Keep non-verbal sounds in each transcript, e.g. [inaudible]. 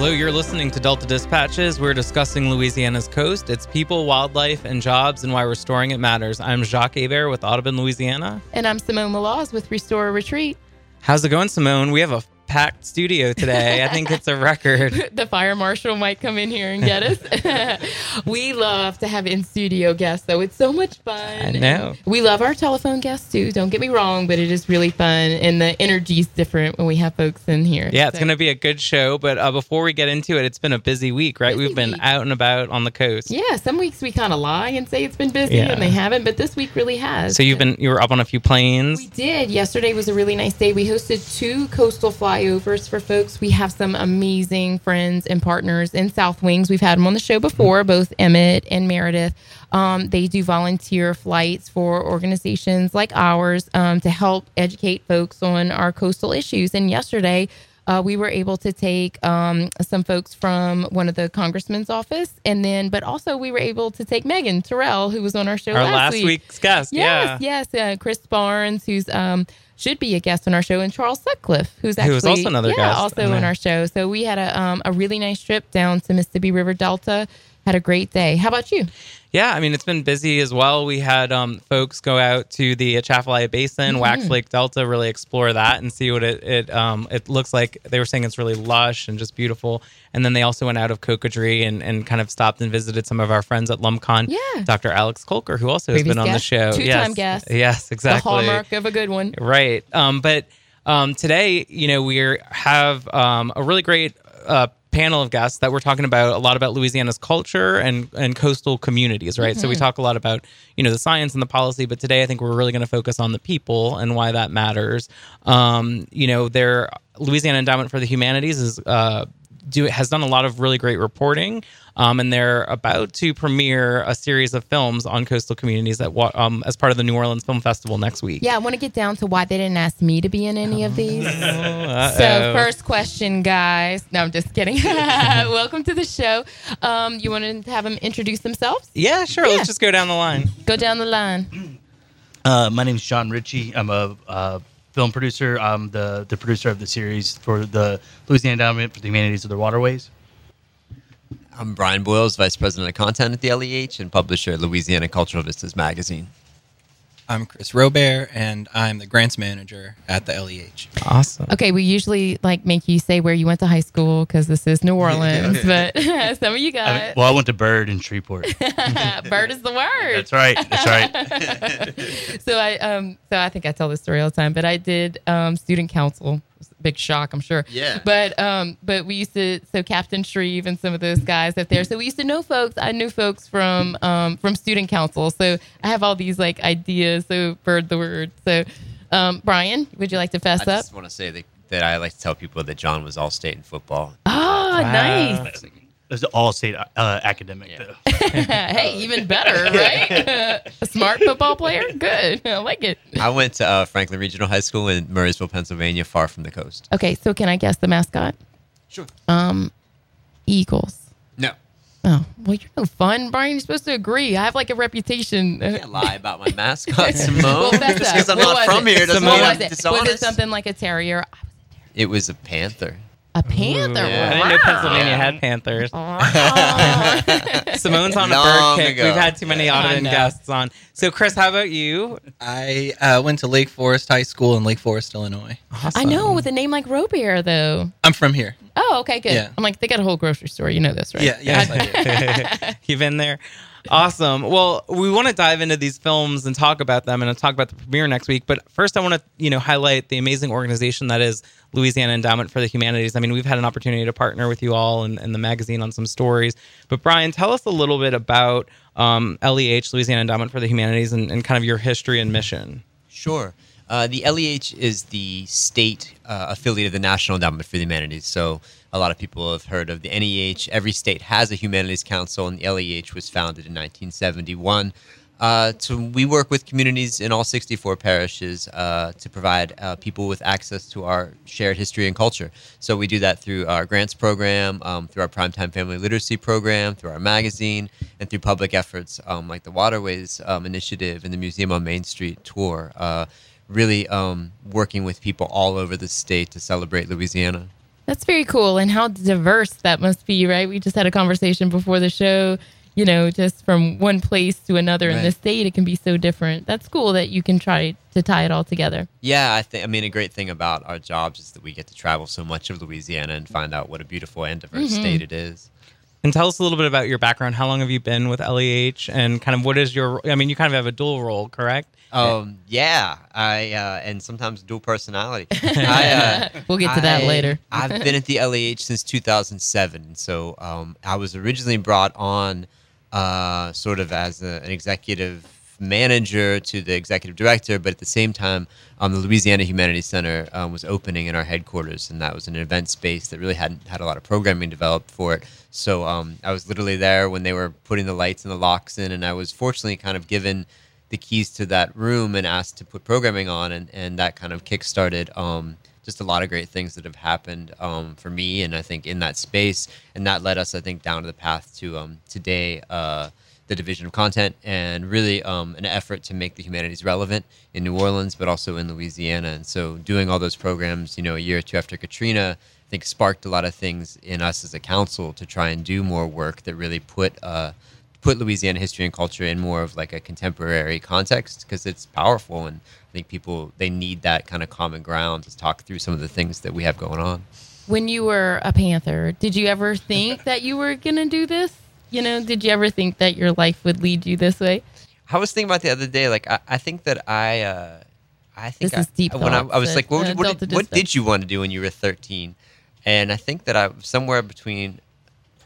Hello, you're listening to Delta Dispatches. We're discussing Louisiana's coast, its people, wildlife, and jobs, and why restoring it matters. I'm Jacques Hebert with Audubon, Louisiana. And I'm Simone Maloz with Restore Retreat. How's it going, Simone? We have a packed studio today. I think it's a record. [laughs] the fire marshal might come in here and get us. [laughs] we love to have in studio guests, though. It's so much fun. I know. We love our telephone guests too. Don't get me wrong, but it is really fun, and the energy is different when we have folks in here. Yeah, it's going to be a good show. But uh, before we get into it, it's been a busy week, right? Busy We've been week. out and about on the coast. Yeah, some weeks we kind of lie and say it's been busy, yeah. and they haven't. But this week really has. So you've been you were up on a few planes. We did. Yesterday was a really nice day. We hosted two coastal flyovers for folks. We have some amazing friends and partners in SouthWings. We've had them on the show before, both Emmett and Meredith. Um, they do volunteer flights for organizations like ours um, to help educate folks on our coastal issues. And yesterday, uh, we were able to take um, some folks from one of the congressman's office, and then, but also we were able to take Megan Terrell, who was on our show our last, last week. week's guest. Yes, yeah. yes, uh, Chris Barnes, who's um, should be a guest on our show, and Charles Sutcliffe, who's actually Who also another yeah, guest. also on our show. So we had a um, a really nice trip down to Mississippi River Delta. Had a great day. How about you? Yeah, I mean it's been busy as well. We had um, folks go out to the Atchafalaya Basin, mm-hmm. Wax Lake Delta, really explore that and see what it it um, it looks like. They were saying it's really lush and just beautiful. And then they also went out of Cocodrie and, and kind of stopped and visited some of our friends at LUMCON. Yeah, Dr. Alex Kolker, who also Previous has been guest, on the show, two yes, guest. Yes, exactly. The hallmark of a good one, right? Um, but um, today, you know, we have um, a really great. Uh, panel of guests that we're talking about a lot about Louisiana's culture and and coastal communities, right? Mm-hmm. So we mm-hmm. talk a lot about you know the science and the policy, but today I think we're really going to focus on the people and why that matters. Um, you know, there Louisiana Endowment for the Humanities is uh, do it has done a lot of really great reporting, um, and they're about to premiere a series of films on coastal communities that um, as part of the New Orleans Film Festival next week. Yeah, I want to get down to why they didn't ask me to be in any of these. [laughs] so first question, guys. No, I'm just kidding. [laughs] Welcome to the show. Um, you want to have them introduce themselves? Yeah, sure. Yeah. Let's just go down the line. Go down the line. Uh, my name is John Ritchie. I'm a uh, film producer. I'm the, the producer of the series for the Louisiana Endowment for the Humanities of the Waterways. I'm Brian Boyles, Vice President of Content at the LEH and publisher of Louisiana Cultural Vistas Magazine. I'm Chris Robert, and I'm the grants manager at the LEH. Awesome. Okay, we usually like make you say where you went to high school because this is New Orleans, but [laughs] some of you got. I well, I went to Byrd in Shreveport. [laughs] Bird is the word. That's right. That's right. [laughs] so I um so I think I tell this story all the time, but I did um student council big shock, I'm sure. Yeah. But um, but we used to so Captain Shreve and some of those guys up there. So we used to know folks. I knew folks from um from student council. So I have all these like ideas. So bird the word. So um, Brian, would you like to fess I up? I just want to say that, that I like to tell people that John was all state in football. Oh, wow. nice. It's all state uh, academic, yeah. though. [laughs] hey, even better, [laughs] right? [laughs] a smart football player? Good. I like it. I went to uh, Franklin Regional High School in Murrysville, Pennsylvania, far from the coast. Okay, so can I guess the mascot? Sure. Um, Eagles. No. Oh, well, you're no fun, Brian. You're supposed to agree. I have like a reputation. I can't lie about my mascot, Simone. well, Just because I'm what not from it? here doesn't mean I'm dishonest. Was it something like a terrier? It was a panther. A panther. Yeah. I didn't know Pennsylvania had [laughs] panthers. [laughs] Simone's on Long a bird kick. Ago. We've had too many Audubon guests on. So, Chris, how about you? I uh, went to Lake Forest High School in Lake Forest, Illinois. Awesome. I know with a name like Robert, though. I'm from here. Oh, okay, good. Yeah. I'm like, they got a whole grocery store. You know this, right? Yeah, yeah. [laughs] You've been there awesome. Well, we want to dive into these films and talk about them and talk about the premiere next week. But first, I want to you know highlight the amazing organization that is Louisiana Endowment for the Humanities. I mean, we've had an opportunity to partner with you all and, and the magazine on some stories. But Brian, tell us a little bit about um, LEH, Louisiana Endowment for the Humanities, and, and kind of your history and mission. Sure. Uh, the LEH is the state uh, affiliate of the National Endowment for the Humanities. So a lot of people have heard of the NEH. Every state has a humanities council, and the LEH was founded in 1971. Uh, so we work with communities in all 64 parishes uh, to provide uh, people with access to our shared history and culture. So we do that through our grants program, um, through our primetime family literacy program, through our magazine, and through public efforts um, like the Waterways um, Initiative and the Museum on Main Street tour. Uh, really um, working with people all over the state to celebrate Louisiana. That's very cool. And how diverse that must be, right? We just had a conversation before the show, you know, just from one place to another in the state, it can be so different. That's cool that you can try to tie it all together. Yeah, I think. I mean, a great thing about our jobs is that we get to travel so much of Louisiana and find out what a beautiful and diverse Mm-hmm. state it is. And tell us a little bit about your background. How long have you been with LEH, and kind of what is your? I mean, you kind of have a dual role, correct? Um, yeah, I uh, and sometimes dual personality. [laughs] I, uh, We'll get to that I- later. [laughs] I've been at the LEH since 2007. So um, I was originally brought on uh, sort of as a, an executive manager to the executive director, but at the same time, um, the Louisiana Humanities Center um, was opening in our headquarters, and that was an event space that really hadn't had a lot of programming developed for it. So um, I was literally there when they were putting the lights and the locks in, and I was fortunately kind of given the keys to that room and asked to put programming on, and, and that kind of kickstarted um, just a lot of great things that have happened um, for me, and I think in that space, and that led us, I think, down to the path to um, today. Uh, the division of content and really um, an effort to make the humanities relevant in New Orleans, but also in Louisiana. And so, doing all those programs, you know, a year or two after Katrina, I think sparked a lot of things in us as a council to try and do more work that really put uh, put Louisiana history and culture in more of like a contemporary context because it's powerful and I think people they need that kind of common ground to talk through some of the things that we have going on. When you were a Panther, did you ever think [laughs] that you were going to do this? You know, did you ever think that your life would lead you this way? I was thinking about the other day, like I, I think that I, uh, I think This I, is deep when I, I was like, what, what, did, what did you want to do when you were 13? And I think that I somewhere between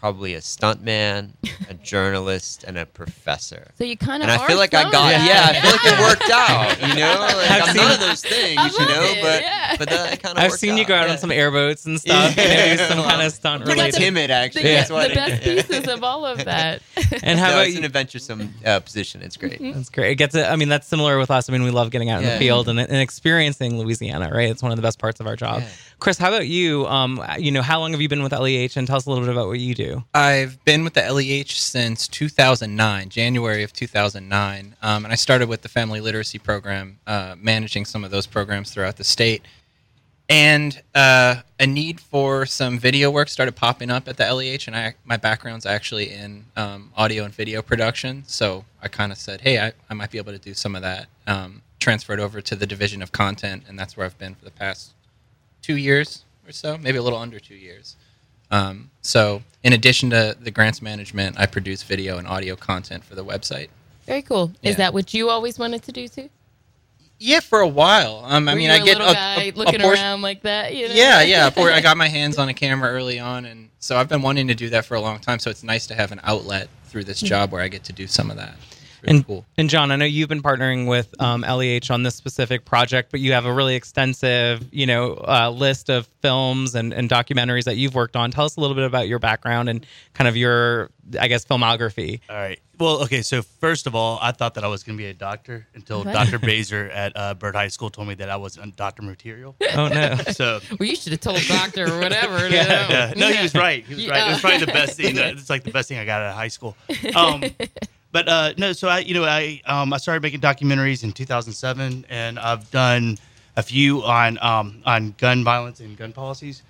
probably a stuntman, a [laughs] journalist, and a professor. So you kind of And I feel like I got, yeah, I feel like it worked [laughs] out, you know. Like, I've I'm seen- none of those things, I you know, it, but yeah. but that kind of. I've seen you go out on some airboats and stuff. Yeah. [laughs] You know, some kind of stunt You related. the- timid, actually. the That's why I best pieces of all of that. And how no, about it's you? an adventuresome uh, position. It's great. That's great. It gets. A, I mean, that's similar with us. I mean, we love getting out in the field and, and experiencing Louisiana. Right, it's one of the best parts of our job. Yeah. Chris, how about you? Um, you know, how long have you been with LEH? And tell us a little bit about what you do. I've been with the LEH since 2009, January of 2009, um, and I started with the Family Literacy Program, uh, managing some of those programs throughout the state. And uh, a need for some video work started popping up at the LEH, and I, my background's actually in um, audio and video production, so I kind of said, "Hey, I, I might be able to do some of that." Um, transferred over to the division of content, and that's where I've been for the past two years or so, maybe a little under two years. Um, so, in addition to the grants management, I produce video and audio content for the website. Very cool. Is that what you always wanted to do too? Yeah, for a while. Um, I mean, I get a, guy a- a looking portion- around like that. You know? Yeah, yeah. I [laughs] got my hands on a camera early on, and so I've been wanting to do that for a long time. So it's nice to have an outlet through this job where I get to do some of that. It's really and, cool. and John, I know you've been partnering with um, LEH on this specific project, but you have a really extensive, you know, uh, list of films and, and documentaries that you've worked on. Tell us a little bit about your background and kind of your, I guess, filmography. All right. Well, okay. So first of all, I thought that I was going to be a doctor until Okay. Dr. Baser at uh, Byrd High School told me that I was a doctor material. Oh no. [laughs] [laughs] So Well, you should have told a doctor or whatever. [laughs] Yeah. yeah, no, he was right. He was right. It was probably the best thing. Yeah. It's like the best thing I got out of high school. Um, but uh, no, so I, you know, I um, I started making documentaries in 2007, and I've done a few on um, on gun violence and gun policies,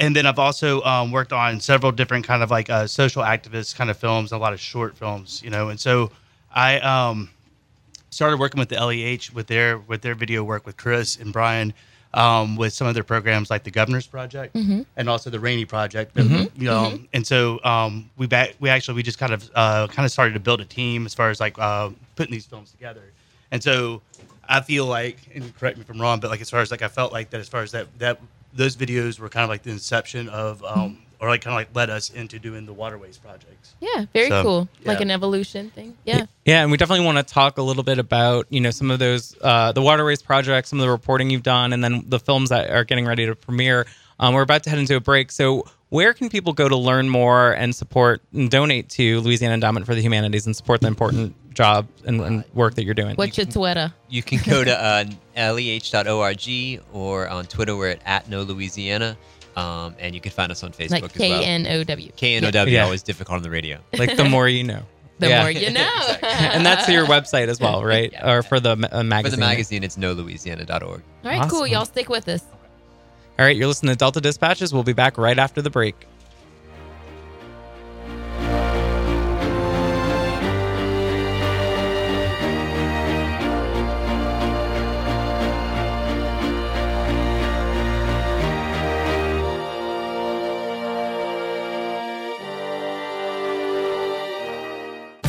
and then I've also um, worked on several different kind of like uh, social activist kind of films, a lot of short films, you know, and so I um, started working with the LEH with their with their video work with Chris and Brian um, with some of their programs like the Governor's Project and also the Rainey Project. You know, and so um, we back we actually we just kind of uh, kind of started to build a team as far as like uh, putting these films together. And so I feel like, and correct me if I'm wrong, but like as far as like I felt like that as far as that that those videos were kind of like the inception of um, or like kind of like led us into doing the Waterways projects. Yeah, very So, cool. Like an evolution thing. Yeah. Yeah, and we definitely want to talk a little bit about you know some of those uh, the waterways projects, some of the reporting you've done, and then the films that are getting ready to premiere. Um, we're about to head into a break, so where can people go to learn more and support and donate to Louisiana Endowment for the Humanities and support the important job and, and work that you're doing? What's your Twitter? You can go to [laughs] uh, leh.org or on Twitter we're at, at Know Louisiana, um, and you can find us on Facebook Like as well. N O W. K N O W Yeah. always difficult on the radio. [laughs] like the more you know. The Yeah. more you [laughs] know. and that's your website as well, [laughs] right? Or for the ma- uh, For magazine. the magazine, it's knowlouisiana.org. All right, cool. Y'all stick with us. All right, you're listening to Delta Dispatches. We'll be back right after the break.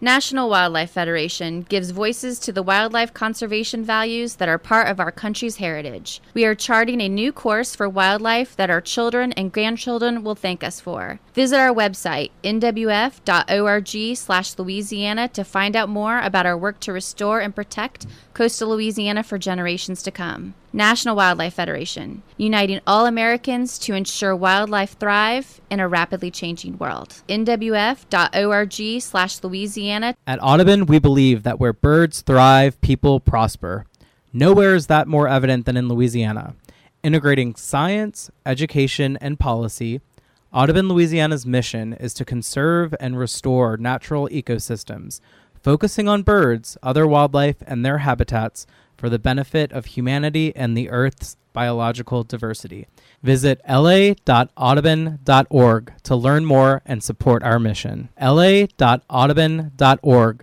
National Wildlife Federation gives voices to the wildlife conservation values that are part of our country's heritage. We are charting a new course for wildlife that our children and grandchildren will thank us for. Visit our website, nwf.org/louisiana to find out more about our work to restore and protect coastal Louisiana for generations to come. National Wildlife Federation, uniting all Americans to ensure wildlife thrive in a rapidly changing world. nwf.org/louisiana. At Audubon, we believe that where birds thrive, people prosper. Nowhere is that more evident than in Louisiana. Integrating science, education, and policy, Audubon Louisiana's mission is to conserve and restore natural ecosystems, focusing on birds, other wildlife, and their habitats for the benefit of humanity and the Earth's biological diversity. Visit la.audubon.org to learn more and support our mission. la.audubon.org.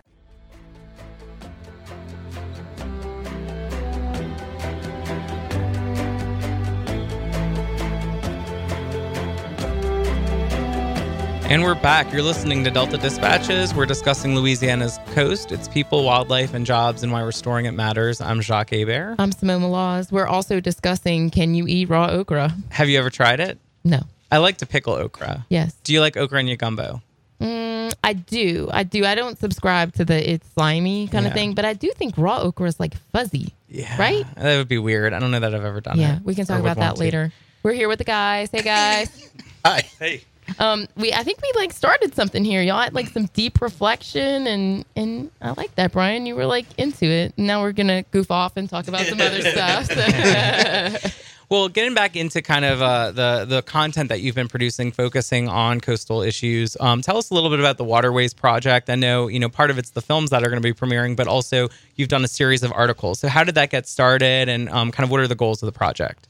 And we're back. You're listening to Delta Dispatches. We're discussing Louisiana's coast, its people, wildlife, and jobs, and why restoring it matters. I'm Jacques Hebert. I'm Simone Maloz. We're also discussing can you eat raw okra? Have you ever tried it? No. I like to pickle okra. Yes. Do you like okra in your gumbo? Mm, I do. I do. I don't subscribe to the it's slimy kind of thing, but I do think raw okra is like fuzzy. Yeah. Right? That would be weird. I don't know that I've ever done it. Yeah, we can talk about that want to. later. We're here with the guys. Hey guys. [laughs] Hi. Hey. Um, we I think we like started something here. Y'all had like some deep reflection and and I like that, Brian. You were like into it. Now we're gonna goof off and talk about some other stuff. [laughs] Well, getting back into kind of uh, the the content that you've been producing, focusing on coastal issues. Um, tell us a little bit about the Waterways Project. I know you know part of it's the films that are going to be premiering, but also you've done a series of articles. So how did that get started, and um, kind of what are the goals of the project?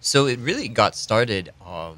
So it really got started um,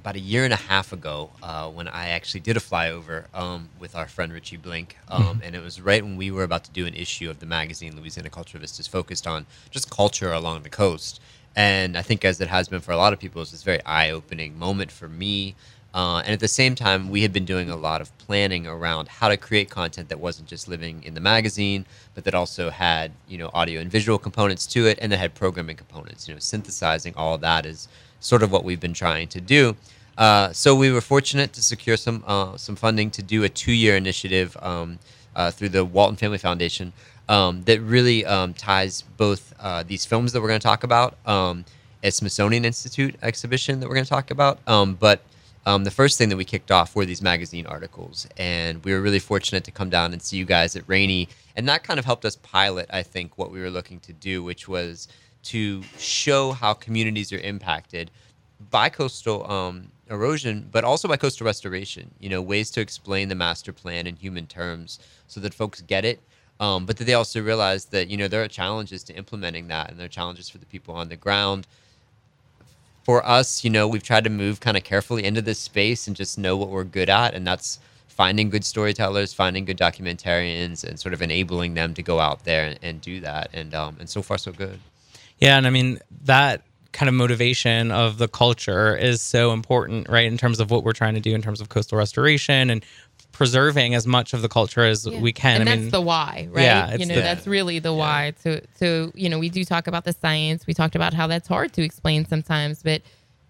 about a year and a half ago uh, when I actually did a flyover um, with our friend Richie Blink. Um, And it was right when we were about to do an issue of the magazine Louisiana Culture Vistas focused on just culture along the coast. And I think, as it has been for a lot of people, it's this very eye opening moment for me. Uh, and at the same time, we had been doing a lot of planning around how to create content that wasn't just living in the magazine, but that also had you know audio and visual components to it, and that had programming components. You know, synthesizing all of that is sort of what we've been trying to do. Uh, so we were fortunate to secure some uh, some funding to do a two year initiative um, uh, through the Walton Family Foundation um, that really um, ties both uh, these films that we're going to talk about, um, a Smithsonian Institute exhibition that we're going to talk about, um, but um, the first thing that we kicked off were these magazine articles, and we were really fortunate to come down and see you guys at Rainey, and that kind of helped us pilot, I think, what we were looking to do, which was to show how communities are impacted by coastal um, erosion, but also by coastal restoration. You know, ways to explain the master plan in human terms so that folks get it, um, but that they also realize that you know there are challenges to implementing that, and there are challenges for the people on the ground. For us, you know, we've tried to move kind of carefully into this space and just know what we're good at, and that's finding good storytellers, finding good documentarians, and sort of enabling them to go out there and, and do that. And um, and so far, so good. Yeah, and I mean that kind of motivation of the culture is so important, right? In terms of what we're trying to do in terms of coastal restoration and preserving as much of the culture as we can. And I that's mean, the why, right? Yeah, you know, the- that's really the why. To to you know, we do talk about the science. We talked about how that's hard to explain sometimes, but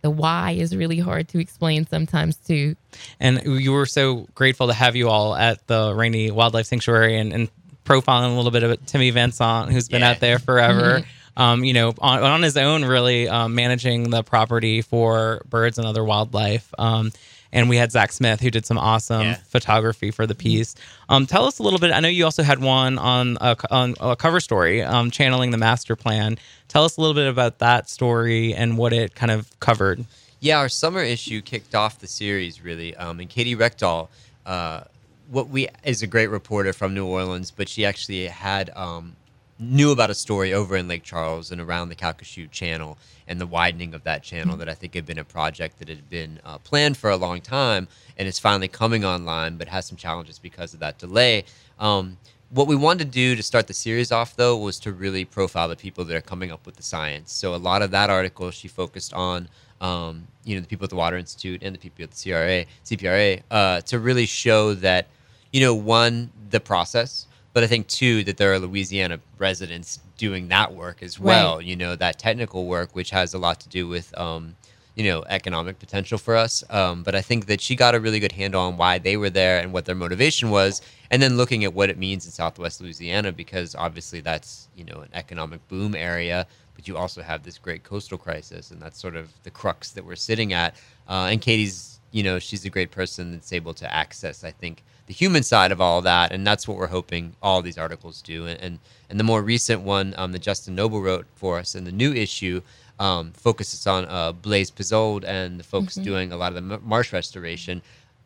the why is really hard to explain sometimes too. and you were so grateful to have you all at the Rainey Wildlife Sanctuary and, and profiling a little bit of Timmy Vincent, who's been Yeah. out there forever. [laughs] um, you know, on, on his own, really um, managing the property for birds and other wildlife. Um, and we had Zach Smith who did some awesome Yeah. photography for the piece. Um, tell us a little bit. I know you also had one on a, on a cover story, um, channeling the master plan. Tell us a little bit about that story and what it kind of covered. Yeah, our summer issue kicked off the series really, um, and Katie Reckdahl, uh, what we is a great reporter from New Orleans, but she actually had um, knew about a story over in Lake Charles and around the Calcasieu Channel and the widening of that channel that I think had been a project that had been uh, planned for a long time and is finally coming online, but has some challenges because of that delay. Um, what we wanted to do to start the series off, though, was to really profile the people that are coming up with the science. So a lot of that article she focused on, um, you know, the people at the Water Institute and the people at the CRA, CPRA, uh, to really show that, you know, one, the process, but I think too that there are Louisiana residents doing that work as well. Right. You know, that technical work, which has a lot to do with, um, you know, economic potential for us. Um, but I think that she got a really good handle on why they were there and what their motivation was, and then looking at what it means in Southwest Louisiana, because obviously that's you know an economic boom area, but you also have this great coastal crisis, and that's sort of the crux that we're sitting at. Uh, and Katie's, you know, she's a great person that's able to access, I think, the human side of all of that, and that's what we're hoping all these articles do. And and, and the more recent one um, that Justin Nobel wrote for us in the new issue um, focuses on uh, Blaise Pizzold and the folks doing a lot of the m- marsh restoration.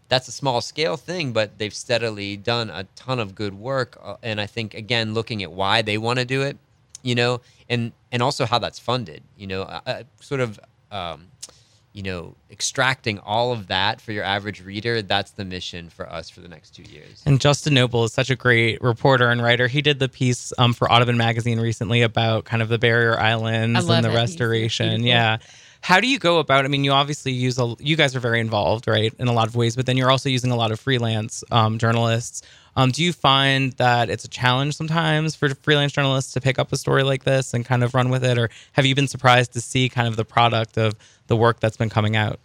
That's a small scale thing, but they've steadily done a ton of good work. Uh, and I think again, looking at why they want to do it, you know, and and also how that's funded, you know, uh, uh, sort of. Um, you know, extracting all of that for your average reader, that's the mission for us for the next two years. And Justin Nobel is such a great reporter and writer. He did the piece um, for Audubon Magazine recently about kind of the barrier islands and the it. Restoration. Yeah. How do you go about? I mean, you obviously use a. You guys are very involved, right, in a lot of ways. But then you're also using a lot of freelance um, journalists. Um, do you find that it's a challenge sometimes for freelance journalists to pick up a story like this and kind of run with it, or have you been surprised to see kind of the product of the work that's been coming out?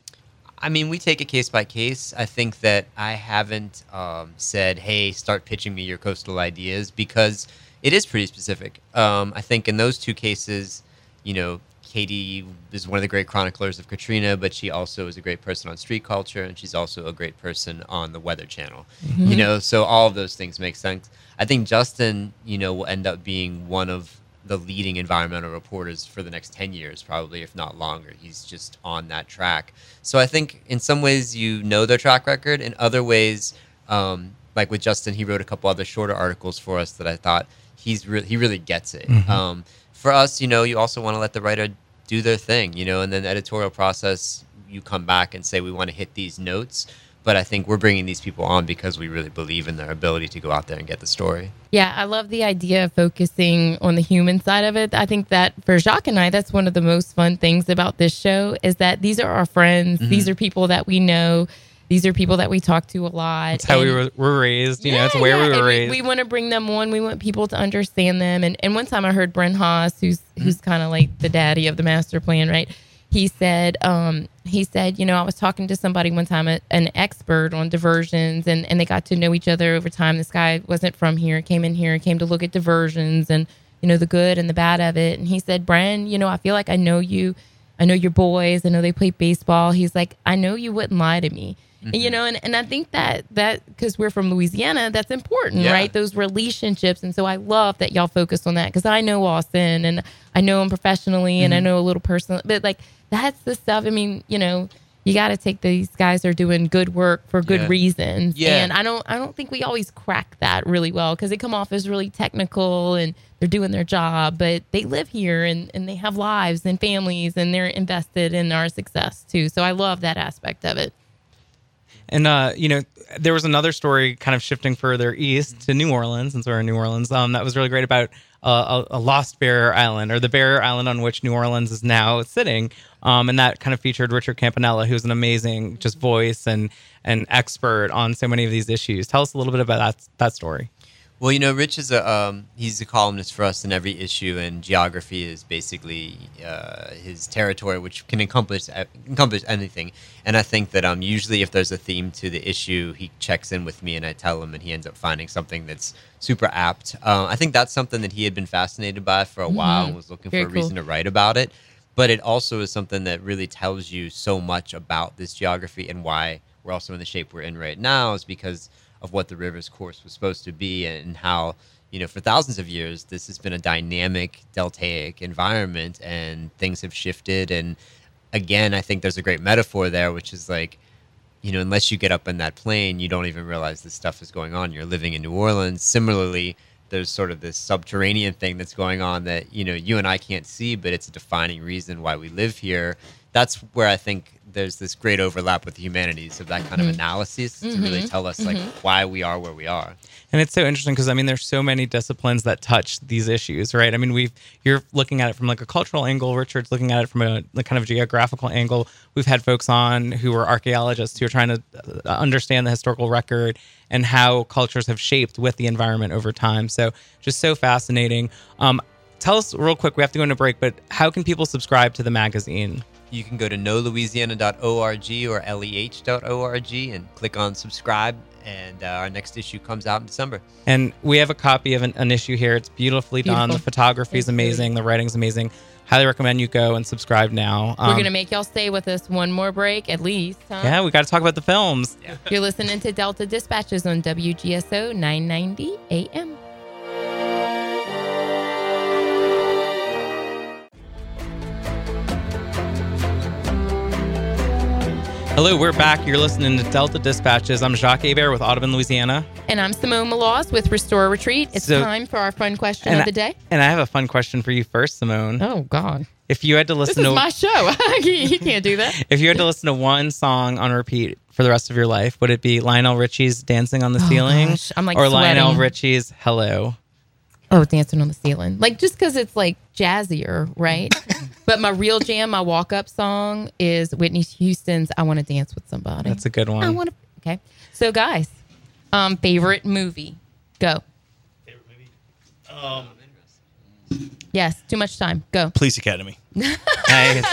I mean, we take it case by case. I think that I haven't um, said, "Hey, start pitching me your coastal ideas," because it is pretty specific. Um, I think in those two cases, you know, Katie is one of the great chroniclers of Katrina, but she also is a great person on street culture, and she's also a great person on the Weather Channel. You know, so all of those things make sense. I think Justin, you know, will end up being one of the leading environmental reporters for the next 10 years, probably, if not longer. He's just on that track. So I think in some ways you know their track record. In other ways, um, like with Justin, he wrote a couple other shorter articles for us that I thought he's re- he really gets it. Um, for us, you know, you also want to let the writer do their thing, you know, and then the editorial process, you come back and say, we want to hit these notes. But I think we're bringing these people on because we really believe in their ability to go out there and get the story. Yeah, I love the idea of focusing on the human side of it. I think that for Jacques and I, that's one of the most fun things about this show is that these are our friends. Mm-hmm. These are people that we know. These are people that we talk to a lot. It's how we were, were raised. You know, it's where yeah, we were and raised. We, want to bring them on. We want people to understand them. And and one time I heard Bren Haase, who's Mm-hmm. who's kind of like the daddy of the master plan, right? He said, um, he said, you know, I was talking to somebody one time, a, an expert on diversions, and and they got to know each other over time. This guy wasn't from here, came in here, came to look at diversions and you know the good and the bad of it. And he said, Bren, you know, I feel like I know you. I know your boys. I know they play baseball. He's like, I know you wouldn't lie to me. And, you mm-hmm. know, and, and I think that that because we're from Louisiana, that's important, Yeah. right? Those relationships. And so I love that y'all focus on that because I know Austin and I know him professionally and I mm-hmm. know a little personally, but like that's the stuff. I mean, you know, you got to take these guys are doing good work for good Yeah. reasons. Yeah. And I don't, I don't think we always crack that really well because they come off as really technical and they're doing their job, but they live here and, and they have lives and families and they're invested in our success too. So I love that aspect of it. And uh, you know, there was another story kind of shifting further east to New Orleans, since we're in New Orleans. Um, that was really great about uh, a, a lost barrier island, or the barrier island on which New Orleans is now sitting. Um, and that kind of featured Richard Campanella, who's an amazing just voice and an expert on so many of these issues. Tell us a little bit about that that story. Well, you know, Rich is a um, he's a columnist for us in every issue, and geography is basically uh, his territory, which can encompass encompass anything. And I think that um, usually if there's a theme to the issue, he checks in with me, and I tell him, and he ends up finding something that's super apt. Um, I think that's something that he had been fascinated by for a while and was looking Very for a reason to write about it. But it also is something that really tells you so much about this geography and why we're also in the shape we're in right now is because of what the river's course was supposed to be and how you know for thousands of years this has been a dynamic deltaic environment and things have shifted. And again i think there's a great metaphor there which is like you know unless you get up in that plane you don't even realize this stuff is going on. You're living in new orleans. Similarly there's sort of this subterranean thing that's going on that you know you and i can't see but it's a defining reason why we live here that's where i think there's this great overlap with the humanities of that kind of analysis to really tell us like why we are where we are And it's so interesting because I mean, there's so many disciplines that touch these issues, right? I mean, we've you're looking at it from like a cultural angle. Richard's looking at it from a like, kind of geographical angle. We've had folks on who are archaeologists who are trying to uh, understand the historical record and how cultures have shaped with the environment over time. So just so fascinating. Um, tell us real quick. We have to go into break, but how can people subscribe to the magazine? You can go to knowlouisiana.org or leh.org and click on subscribe and uh, our next issue comes out in december And we have a copy of an, an issue here. It's beautifully done. The photography is amazing. The writing's amazing. Highly recommend you go and subscribe now. We're Um, gonna make y'all stay with us one more break at least. Huh? Yeah, we got to talk about the films. You're listening to Delta Dispatches on WGSO 990 AM. Hello, we're back. You're listening to Delta Dispatches. I'm Jacques Hebert with Audubon, Louisiana. And I'm Simone Maloz with Restore Retreat. It's So- time for our fun question of the day. And I have a fun question for you first, Simone. Oh God, If you had to listen is to my show. [laughs] you can't do that. if you had to listen to one song on repeat for the rest of your life, would it be Lionel Richie's "Dancing on the oh, Ceiling" Oh, gosh, I'm, like, or Lionel. Richie's "Hello"? Oh, dancing on the ceiling. Like just because it's like jazzier, right? [laughs] but my real jam, my walk up song is Whitney Houston's "I Want to Dance with Somebody." That's a good one. I want to. Okay, so guys, um, favorite movie, go. Favorite movie? Um, Yes, too much time. Go. Police Academy. [laughs] Nice.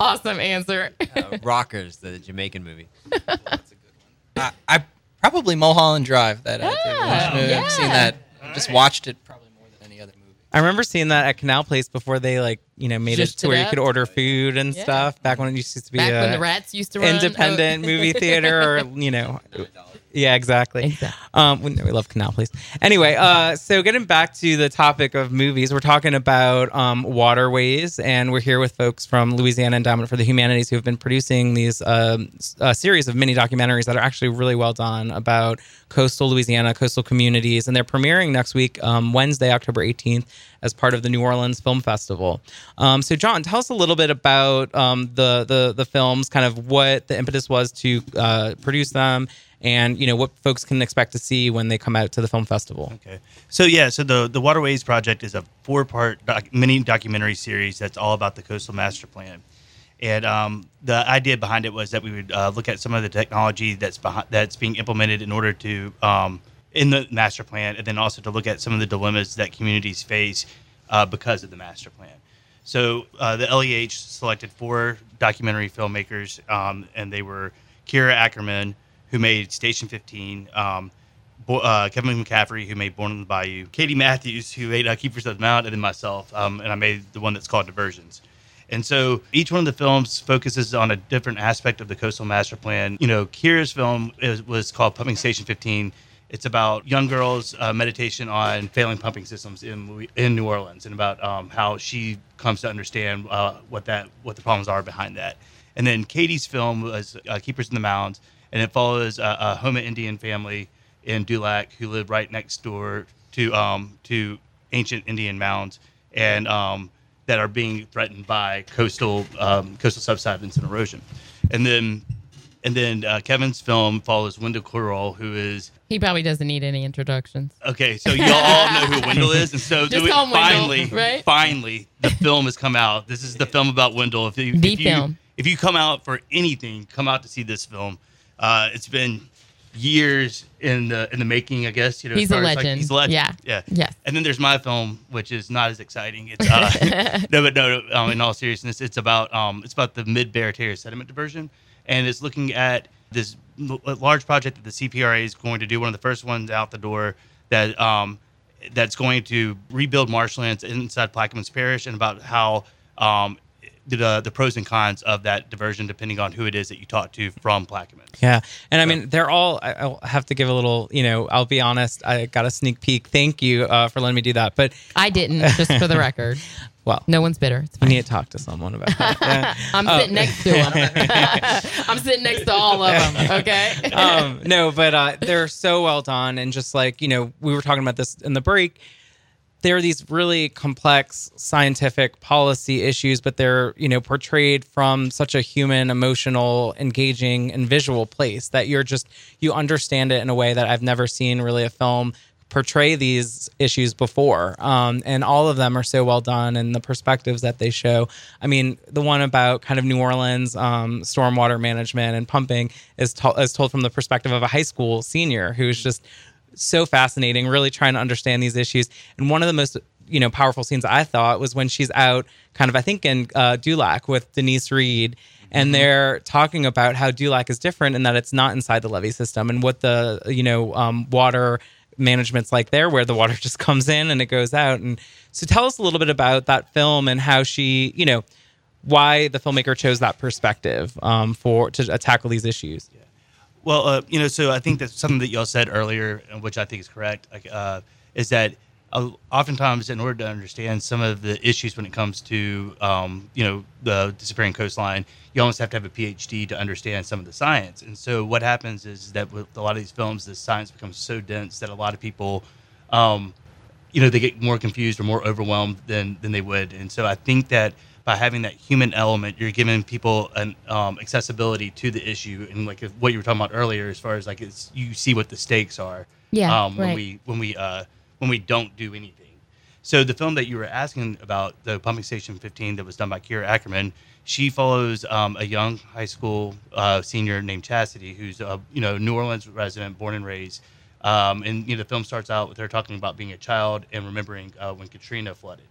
Awesome answer. uh, rockers the jamaican movie [laughs] That's a good one. I, I probably Mulholland Drive. That I did Ah, watch movie. I've seen yeah. that. Just watched it probably more than any other movie. I remember seeing that at Canal Place before they like you know made Just it to where you could order food and Yeah. stuff. Back when it used to be Back when the rats used to run. independent Oh. movie theater, or you know, yeah, exactly. Exactly. Um, we, we love Canal Place. Anyway, uh, so getting back to the topic of movies, we're talking about um, waterways, and we're here with folks from Louisiana Endowment for the Humanities who have been producing these um, series of mini documentaries that are actually really well done about coastal Louisiana, coastal communities, and they're premiering next week, um, Wednesday, October 18th, as part of the New Orleans Film Festival. Um, so, John, tell us a little bit about um, the the the films, kind of what the impetus was to uh, produce them, and you know what folks can expect to see when they come out to the film festival. Okay. So yeah, so the the Waterways Project is a four part doc, mini documentary series that's all about the coastal master plan. And um, the idea behind it was that we would uh, look at some of the technology that's behind, that's being implemented in order to um, in the master plan, and then also to look at some of the dilemmas that communities face uh, because of the master plan. So uh, the LEH selected four documentary filmmakers, um, and they were Kira Ackerman, who made Station 15, um, Bo- uh, Kevin McCaffrey, who made Born on the Bayou, Katie Matthews, who made uh, Keepers of the Mount, and then myself, um, and I made the one that's called Diversions. And so each one of the films focuses on a different aspect of the coastal master plan. You know, Kira's film is, was called Pumping Station 15. It's about young girls' uh, meditation on failing pumping systems in in New Orleans, and about um, how she comes to understand uh, what that what the problems are behind that. And then Katie's film was uh, Keepers in the Mounds, and it follows a, a Houma Indian family in Dulac who lived right next door to um, to ancient Indian mounds, and um, that are being threatened by coastal um, coastal subsidence and erosion. And then and then uh, Kevin's film follows Wendell Curole, who is He probably doesn't need any introductions. okay. So you all know who Wendell is, and so [laughs] Just we- call him Wendell, finally, right? finally, the film has come out. This is the film about Wendell. If you, The if you, film. If you come out for anything, come out to see this film. Uh, it's been years in the in the making. I guess you know. He's a as, like, legend. he's a legend. Yeah. yeah. Yes. And then there's my film, which is not as exciting. It's [laughs] uh, [laughs] no, but no. no, Um, in all seriousness, it's about um, it's about the Mid Barataria sediment diversion, and it's looking at this large project that the CPRA is going to do. One of the first ones out the door that um, that's going to rebuild marshlands inside Plaquemines Parish, and about how um, the the pros and cons of that diversion, depending on who it is that you talk to from Plaquemines. Yeah, and I mean they're all. I- I'll have to give a little. You know, I'll be honest. I got a sneak peek. Thank you uh, for letting me do that. But I didn't, just for the [laughs] record. well, No one's bitter. It's I fine. need to talk to someone about that. [laughs] Yeah. I'm sitting next to them. [laughs] I'm sitting next to all of them. Okay. um, no, but uh, they're so well done, and just like you know, we were talking about this in the break. There are these really complex scientific policy issues, but they're you know portrayed from such a human, emotional, engaging, and visual place that you're just you understand it in a way that I've never seen really a film portray these issues before. Um, and all of them are so well done and the perspectives that they show. I mean, the one about kind of New Orleans um, stormwater management and pumping is, to- is told from the perspective of a high school senior who's just so fascinating, really trying to understand these issues. And one of the most you know powerful scenes I thought was when she's out, kind of I think in uh, Dulac with Denise Reed, and they're talking about how Dulac is different and that it's not inside the levee system and what the you know um, water management's like there, where the water [laughs] just comes in and it goes out. And so tell us a little bit about that film and how she you know why the filmmaker chose that perspective um, for to uh, tackle these issues. Well, uh, you know, so I think that's something that y'all said earlier, which I think is correct, like, uh, is that oftentimes in order to understand some of the issues when it comes to, um, you know, the disappearing coastline, you almost have to have a PhD to understand some of the science. And so what happens is that with a lot of these films, the science becomes so dense that a lot of people, um, you know, they get more confused or more overwhelmed than than they would. And so I think that by having that human element, you're giving people an um, accessibility to the issue, and like if- what you were talking about earlier, as far as like it's you see what the stakes are. Yeah, Um, when right. we when we uh, when we don't do anything. So the film that you were asking about, the Pumping Station 15, that was done by Kira Ackerman, she follows um, a young high school uh, senior named Chastity, who's a you know New Orleans resident, born and raised. Um, and you know the film starts out with her talking about being a child and remembering uh, when Katrina flooded,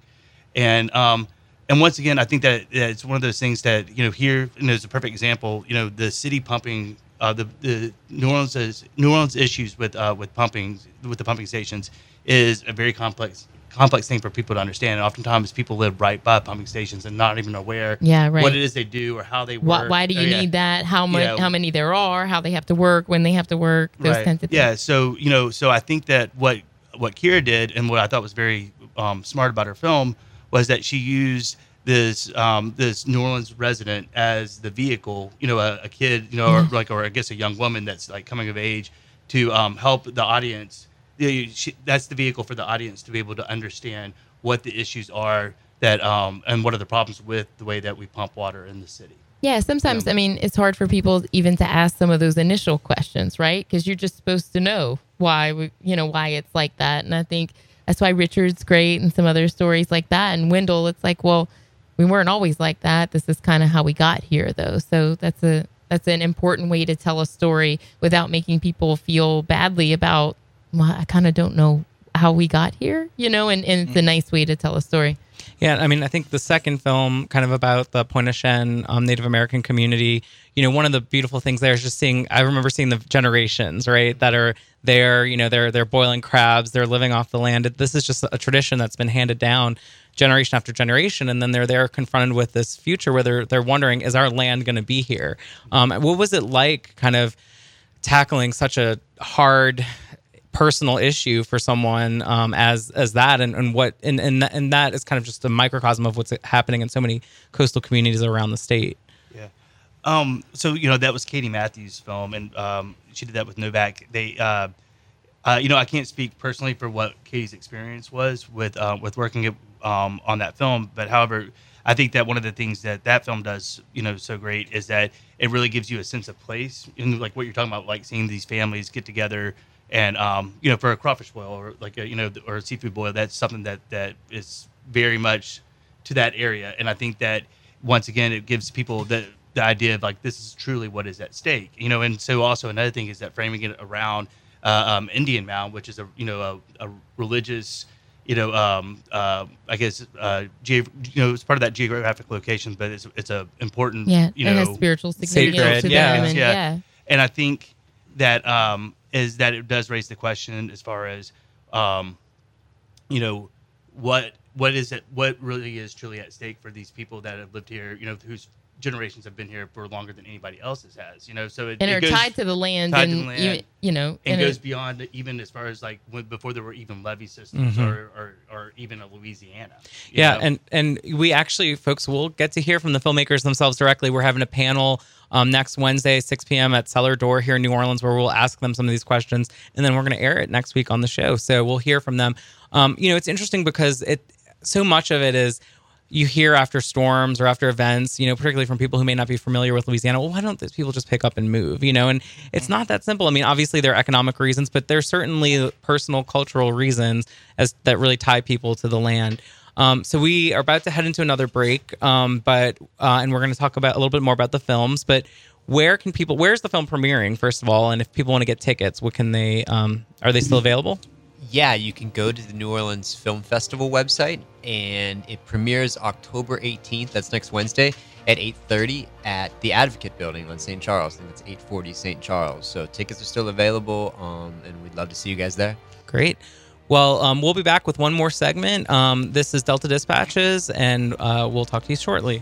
and um, and once again, I think that that it's one of those things that you know here, and there's a perfect example. You know, the city pumping, uh, the the New Orleans is, New Orleans issues with uh, with pumping with the pumping stations is a very complex complex thing for people to understand. And oftentimes, people live right by pumping stations and not even aware Yeah, right. what it is they do or how they work. why do Oh, you yeah. need that? How many? Yeah. How many there are? How they have to work? When they have to work? Those right. kinds of things. Yeah. So you know, so I think that what what Kira did and what I thought was very um, smart about her film was that she used this um, this New Orleans resident as the vehicle. You know, a, a kid, you know, or like or I guess a young woman that's like coming of age to um, help the audience. The- she- That's the vehicle for the audience to be able to understand what the issues are that um, and what are the problems with the way that we pump water in the city. Yeah, sometimes I mean it's hard for people even to ask some of those initial questions, right? Because you're just supposed to know why we, you know, why it's like that. And I think that's why Richard's great and some other stories like that. And Wendell, it's like, well, we weren't always like that. This is kind of how we got here, though. So that's a that's an important way to tell a story without making people feel badly about. Well, I kind of don't know how we got here, you know, and, and it's a nice way to tell a story. Yeah, I mean, I think the second film, kind of about the Pointe-au-Chien um, Native American community, you know, one of the beautiful things there is just seeing. I remember seeing the generations, right, that are there. You know, they're they're boiling crabs, they're living off the land. This is just a tradition that's been handed down generation after generation, and then they're there confronted with this future where they're they're wondering, is our land going to be here? Um, what was it like, kind of tackling such a hard personal issue for someone um, as as that and, and what and, and that, and that is kind of just a microcosm of what's happening in so many coastal communities around the state Yeah. Um, so you know that was Katie Matthews' film, and um, she did that with Novak. They, uh, uh, you know, I can't speak personally for what Katie's experience was with uh, with working um, on that film, but however, I think that one of the things that that film does, you know, so great is that it really gives you a sense of place, and like what you're talking about, like seeing these families get together. And um, you know, for a crawfish boil or like a, you know, or a seafood boil, that's something that that is very much to that area. And I think that once again, it gives people that the idea of like this is truly what is at stake, you know. And so also another thing is that framing it around uh, um, Indian Mound, which is a you know a, a religious, you know, um, uh, I guess uh, ge- you know it's part of that geographic location, but it's it's a important Yeah, you it know has spiritual significance Sacred, to yeah. them. And, Yeah. yeah. and I think that um, is that it does raise the question as far as um, you know what what is it what really is truly at stake for these people that have lived here you know whose generations have been here for longer than anybody else's has you know so it, and it are goes, tied to the land and the land. even- you know and and goes it- beyond even as far as like when, before there were even levee systems Mhm. or, or or even a Louisiana Yeah, know? and and we actually, folks, will get to hear from the filmmakers themselves directly. We're having a panel um, next Wednesday, 6 p.m. at Cellar Door here in New Orleans, where we'll ask them some of these questions, and then we're going to air it next week on the show. So we'll hear from them. Um, you know, it's interesting because it so much of it is you hear after storms or after events, you know, particularly from people who may not be familiar with Louisiana, well, why don't these people just pick up and move? You know, and it's not that simple. I mean, obviously there are economic reasons, but there's certainly personal, cultural reasons as that really tie people to the land. Um, so we are about to head into another break, um, but uh, and we're going to talk about a little bit more about the films. But where can people? Where's the film premiering? First of all, and if people want to get tickets, what can they? Um, are they still available? Yeah, you can go to the New Orleans Film Festival website, and it premieres October 18th. That's next Wednesday at 8:30 at the Advocate Building on St. Charles. I think it's 840 St. Charles. So tickets are still available, um, and we'd love to see you guys there. Great. Well, um, we'll be back with one more segment. Um, this is Delta Dispatches, and uh, we'll talk to you shortly.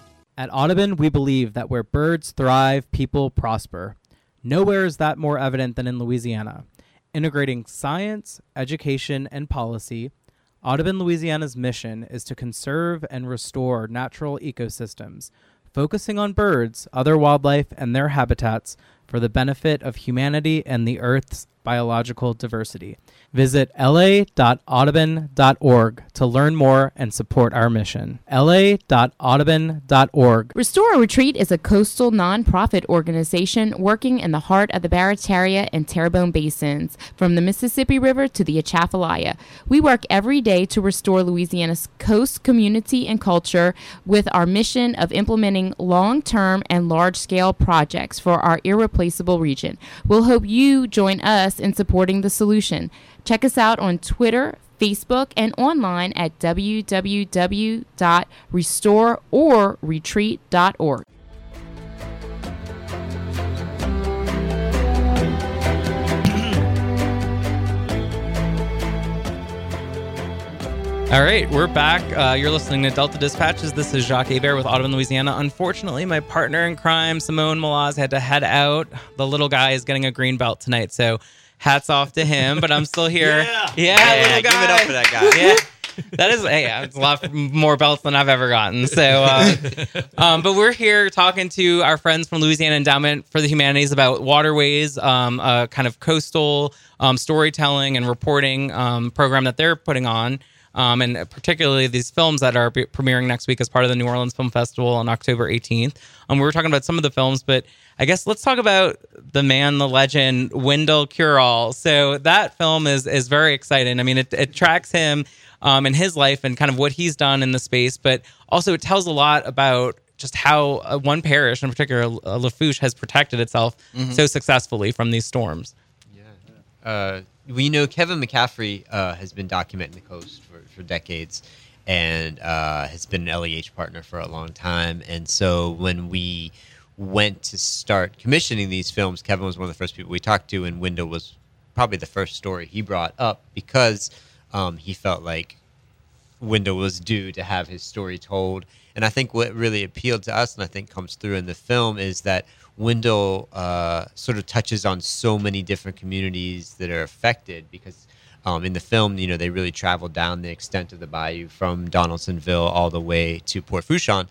At Audubon, we believe that where birds thrive, people prosper. Nowhere is that more evident than in Louisiana. Integrating science, education, and policy, Audubon, Louisiana's mission is to conserve and restore natural ecosystems, focusing on birds, other wildlife, and their habitats for the benefit of humanity and the Earth's biological diversity. Visit la.audubon.org to learn more and support our mission. la.audubon.org. Restore Retreat is a coastal nonprofit organization working in the heart of the Barataria and Terrebonne basins, from the Mississippi River to the Atchafalaya. We work every day to restore Louisiana's coast community and culture with our mission of implementing long term and large scale projects for our irreplaceable region. We'll hope you join us in supporting the solution. Check us out on Twitter, Facebook, and online at www.restoreorretreat.org. All right, we're back. Uh, you're listening to Delta Dispatches. This is Jacques Hebert with Audubon, Louisiana. Unfortunately, my partner in crime, Simone Maloz, had to head out. The little guy is getting a green belt tonight, so hats off to him. But I'm still here. [laughs] Yeah. yeah, Yeah, little give it up for that guy. Yeah. That is, hey, it's a lot more belts than I've ever gotten. So, uh, um, but we're here talking to our friends from Louisiana Endowment for the Humanities about waterways, um, a kind of coastal um, storytelling and reporting um, program that they're putting on. Um, and particularly these films that are premiering next week as part of the New Orleans Film Festival on October 18th. Um, we were talking about some of the films, but I guess let's talk about the man, the legend, Wendell Curole. So that film is is very exciting. I mean, it, it tracks him um, in his life and kind of what he's done in the space, but also it tells a lot about just how uh, one parish, in particular, uh, Lafourche, has protected itself so successfully from these storms. Uh, we know Kevin McCaffrey uh, has been documenting the coast for, for decades and uh, has been an LEH partner for a long time. And so when we went to start commissioning these films, Kevin was one of the first people we talked to, and Wendell was probably the first story he brought up because um, he felt like Wendell was due to have his story told. And I think what really appealed to us, and I think comes through in the film, is that Wendell uh, sort of touches on so many different communities that are affected because um, in the film, you know, they really traveled down the extent of the bayou from Donaldsonville all the way to Port Fourchon.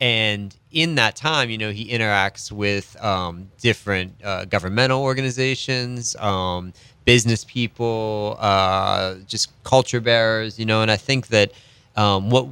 And in that time, you know, he interacts with um, different uh, governmental organizations, um, business people, uh, just culture bearers, you know, and I think that um, what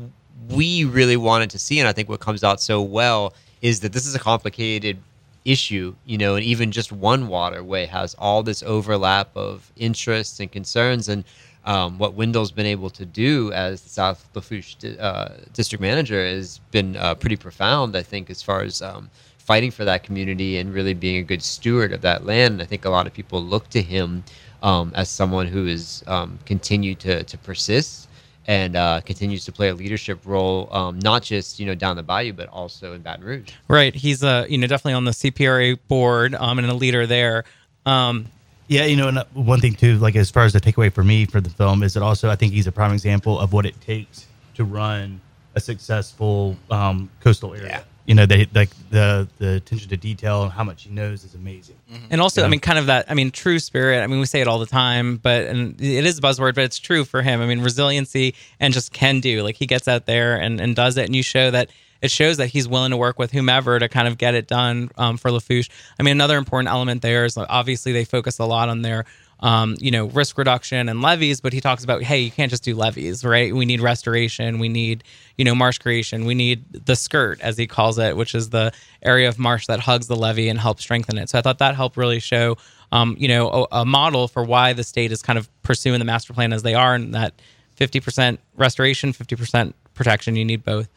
we really wanted to see, and I think what comes out so well, is that this is a complicated issue, you know, and even just one waterway has all this overlap of interests and concerns. And um, what Wendell's been able to do as the South Lafourche uh, district manager has been uh, pretty profound, I think, as far as um, fighting for that community and really being a good steward of that land. And I think a lot of people look to him um, as someone who has um, continued to, to persist and uh, continues to play a leadership role, um, not just you know down the bayou, but also in Baton Rouge. Right. He's uh, you know definitely on the CPRA board um, and a leader there. Um, Yeah, you know, and uh, one thing too, like as far as the takeaway for me for the film is that also I think he's a prime example of what it takes to run a successful um, coastal area. Yeah. You know, they like the the attention to detail and how much he knows is amazing. and also, Yeah. I mean, kind of that. I mean, true spirit. I mean, we say it all the time, but and it is a buzzword, but it's true for him. I mean, resiliency and just can do. Like he gets out there and and does it, and you show that. It shows that he's willing to work with whomever to kind of get it done um, for Lafourche. I mean, another important element there is obviously they focus a lot on their um, you know, risk reduction and levees, but he talks about, hey, you can't just do levees, right? We need restoration, we need, you know, marsh creation, we need the skirt, as he calls it, which is the area of marsh that hugs the levee and helps strengthen it. So I thought that helped really show, um, you know, a, a model for why the state is kind of pursuing the master plan as they are, and that 50% restoration, 50% protection, you need both.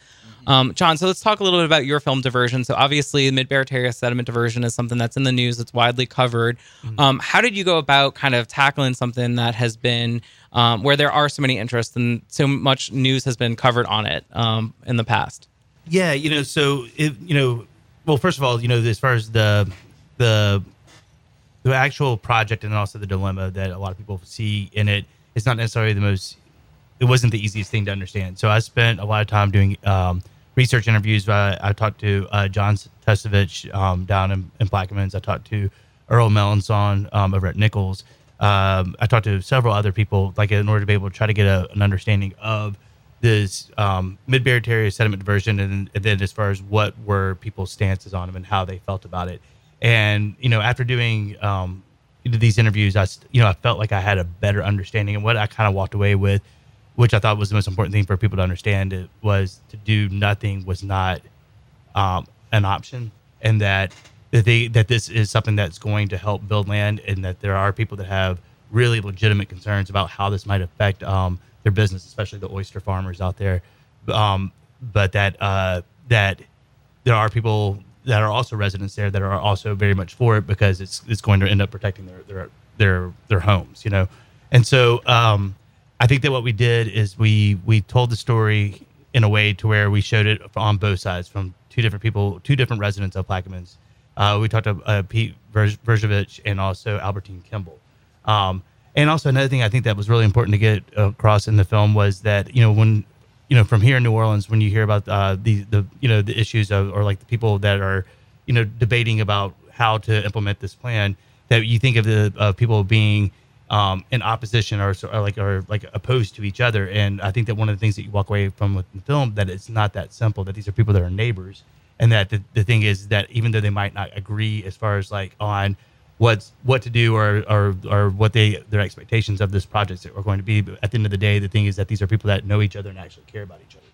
Um, John, so let's talk a little bit about your film diversion. So obviously, the mid Barataria sediment diversion is something that's in the news. It's widely covered. Um, how did you go about kind of tackling something that has been um, where there are so many interests and so much news has been covered on it um, in the past? Yeah, you know, so it, you know, well, first of all, you know, as far as the the the actual project and also the dilemma that a lot of people see in it, it's not necessarily the most. It wasn't the easiest thing to understand. So I spent a lot of time doing um, research interviews. I, I talked to uh, John Testovich um, down in, in Plaquemines. I talked to Earl Melancon um, over at Nicholls. Um, I talked to several other people, like in order to be able to try to get a, an understanding of this um, mid Barataria sediment diversion, and, and then as far as what were people's stances on them and how they felt about it. And you know, after doing um, these interviews, I you know I felt like I had a better understanding, and what I kind of walked away with, which I thought was the most important thing for people to understand, it was to do nothing was not um, an option, and that that they that this is something that's going to help build land, and that there are people that have really legitimate concerns about how this might affect um, their business, especially the oyster farmers out there. Um, but that uh, that there are people that are also residents there that are also very much for it because it's it's going to end up protecting their their their their homes, you know. And so um, I think that what we did is we we told the story in a way to where we showed it on both sides from two different people, two different residents of Plaquemines. Uh, we talked to uh, Pete Verz- Verzovich and also Albertine Kimball. Um, and also another thing I think that was really important to get across in the film was that you know when you know from here in New Orleans when you hear about uh, the the you know the issues of or like the people that are you know debating about how to implement this plan that you think of the of people being um, in opposition or, or like or like opposed to each other and I think that one of the things that you walk away from with the film that it's not that simple that these are people that are neighbors and that the, the thing is that even though they might not agree as far as like on what's what to do or or or what they their expectations of this project are going to be. But at the end of the day, the thing is that these are people that know each other and actually care about each other.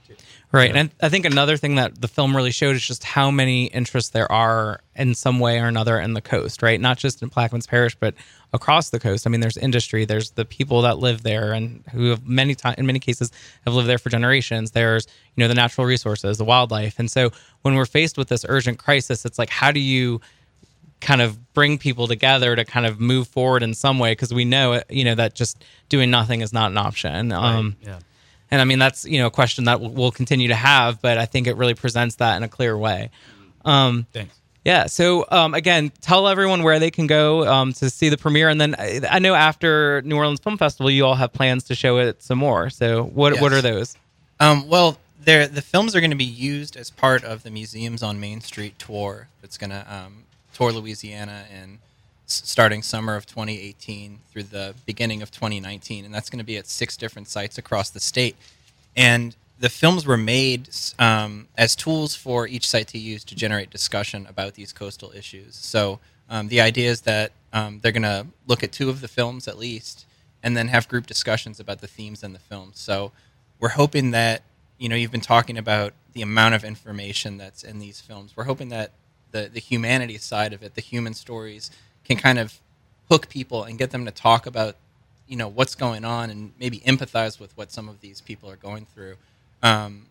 Right. And I think another thing that the film really showed is just how many interests there are in some way or another in the coast, right? Not just in Plaquemines Parish, but across the coast. I mean, there's industry, there's the people that live there and who have many times, in many cases, have lived there for generations. There's, you know, the natural resources, the wildlife. And so when we're faced with this urgent crisis, it's like, how do you kind of bring people together to kind of move forward in some way? Because we know, you know, that just doing nothing is not an option. Um, yeah. And I mean, that's you know a question that we'll, we'll continue to have, but I think it really presents that in a clear way. Um, Thanks. Yeah. So um, again, tell everyone where they can go um, to see the premiere, and then I, I know after New Orleans Film Festival, you all have plans to show it some more. So what what are those? Um, well, they're, the films are going to be used as part of the Museums on Main Street tour that's going to um, tour Louisiana in starting summer of 2018 through the beginning of 2019, and that's going to be at six different sites across the state. And the films were made um, as tools for each site to use to generate discussion about these coastal issues. So um, the idea is that um, they're going to look at two of the films at least, and then have group discussions about the themes in the films. So we're hoping that you know you've been talking about the amount of information that's in these films. We're hoping that the the humanity side of it, the human stories, can kind of hook people and get them to talk about you know what's going on and maybe empathize with what some of these people are going through. Um,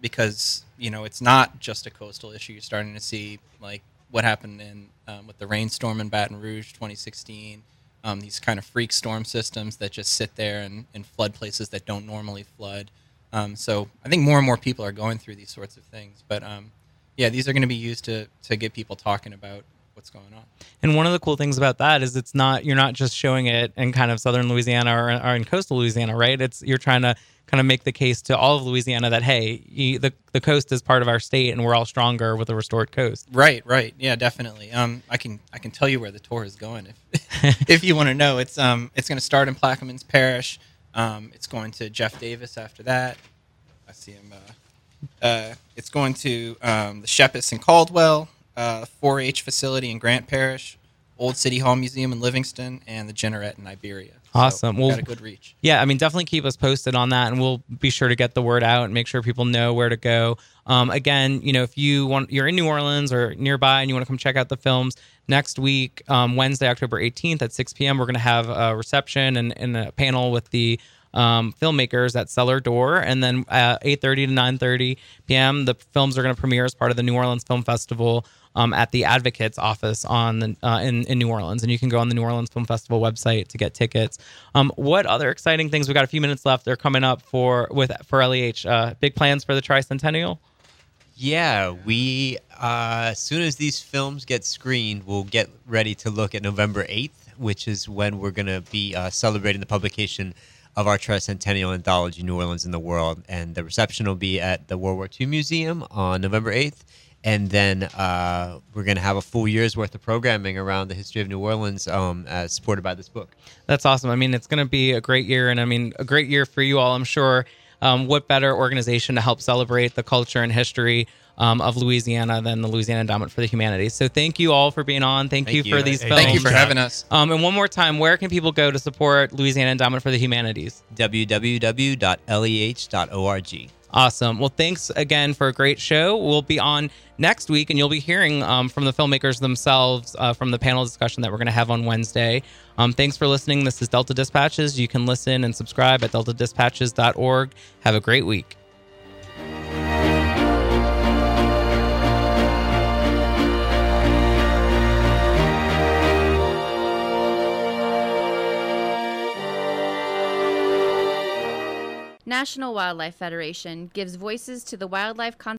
because you know it's not just a coastal issue. You're starting to see like what happened in um, with the rainstorm in baton rouge 2016 um, these kind of freak storm systems that just sit there and, and flood places that don't normally flood. Um, so i think more and more people are going through these sorts of things. But um, yeah these are going to be used to, to get people talking about what's going on And one of the cool things about that is it's not you're not just showing it in kind of southern Louisiana or, or in coastal Louisiana, right? It's you're trying to kind of make the case to all of Louisiana that hey, you, the the coast is part of our state and we're all stronger with a restored coast. Right, right. Yeah, definitely. Um, I can I can tell you where the tour is going if [laughs] if you want to know. It's um it's going to start in Plaquemines Parish. Um, it's going to Jeff Davis after that. I see him. Uh, uh, it's going to um, the Shepis in Caldwell, uh, 4-H facility in Grant Parish, Old City Hall Museum in Livingston, and the Jeanerette in Iberia. So Awesome. we've Well- got a good reach. Yeah, I mean, definitely keep us posted on that, and we'll be sure to get the word out and make sure people know where to go. Um, again, you know, if you want, you're in New Orleans or nearby, and you want to come check out the films next week, um, Wednesday, October 18th at 6 p.m. We're going to have a reception and, and a panel with the um, filmmakers at Cellar Door, and then at 8:30 to 9:30 p.m. the films are going to premiere as part of the New Orleans Film Festival um, at the Advocates office on the, uh, in in New Orleans, and you can go on the New Orleans Film Festival website to get tickets. Um, what other exciting things? We've got a few minutes left. They're coming up for with for LEH. Uh, big plans for the tricentennial. Yeah, we uh, as soon as these films get screened, we'll get ready to look at November eighth, which is when we're going to be uh, celebrating the publication of our tricentennial anthology, New Orleans in the World, and the reception will be at the World War II Museum on November eighth. And then uh, we're going to have a full year's worth of programming around the history of New Orleans, um, as supported by this book. That's awesome. I mean, it's going to be a great year, and I mean, a great year for you all. I'm sure. Um, what better organization to help celebrate the culture and history um, of Louisiana than the Louisiana Endowment for the Humanities? So, thank you all for being on. Thank, Thank you, you. for these Hey, films. Thank you for having us. Um, and one more time, where can people go to support Louisiana Endowment for the Humanities? www.leh.org. Awesome. Well, thanks again for a great show. We'll be on next week, and you'll be hearing um, from the filmmakers themselves uh, from the panel discussion that we're going to have on Wednesday. Um, thanks for listening. This is Delta Dispatches. You can listen and subscribe at deltadispatches.org. Have a great week. National Wildlife Federation gives voices to the wildlife